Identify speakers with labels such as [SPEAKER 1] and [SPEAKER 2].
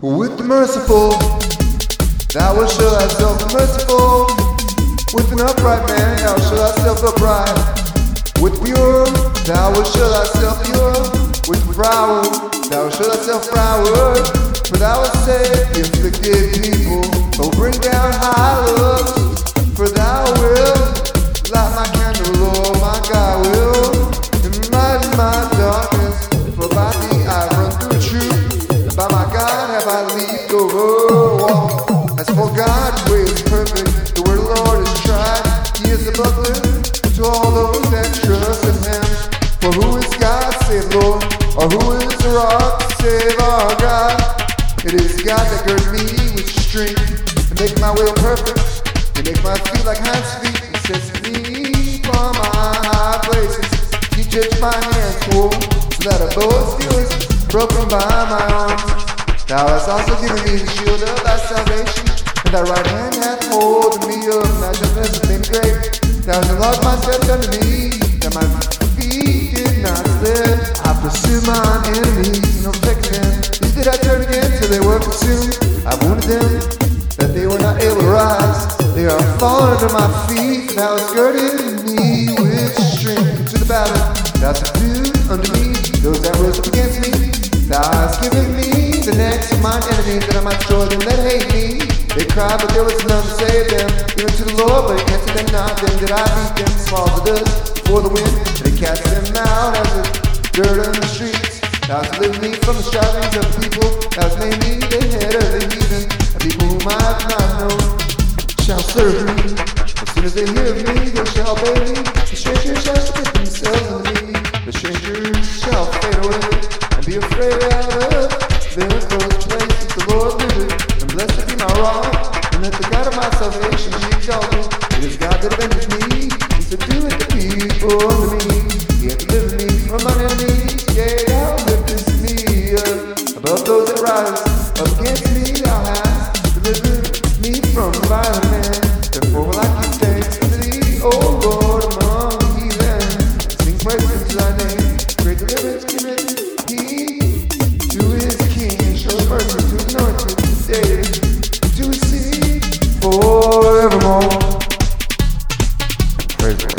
[SPEAKER 1] with the merciful. Thou wilt show thyself merciful. With an upright man, thou show thyself upright. With pure, thou wilt show thyself pure. With proud, thou wilt show thyself proud. For thou wilt save the afflicted people. Oh, bring down high looks. For thou wilt my will perfect. The Lord has tried, he is above all those that trust in him. For who is God except Lord? Or who is rock save God? He's got to me with strength and make my way perfect. He makes my feet like high speed. Send me from my high places. He kept my hands full so that a bow of steel broken by my arms. Thou hast also given me the shield of thy salvation, and thy right hand hath hold of me of thy has been great. Thou hast enlarged my steps unto me, that my feet did not slip. I pursued mine enemies and afflicted them. These did I turn again till they were consumed. I wounded them, that they were not able to rise. They are fallen under my feet, thou hast girded me with strength to the battle. Thou hast subdued unto me those that rose up against me. Thou hast given me of mine enemies, that I might destroy them that hate me. They cried, but there was none to save them. Even to the Lord, but he answered them not. Then did I beat them, small the dust before the wind. And cast them out as the dirt on the streets. Thou hast delivered me from the strivings of the people. Thou hast made me the head of the heathen. A people whom I have not known shall serve me. As soon as they hear of me, they shall obey me. The strangers shall split themselves exalted. It is God that avengeth me, and subdueth the people. Crazy.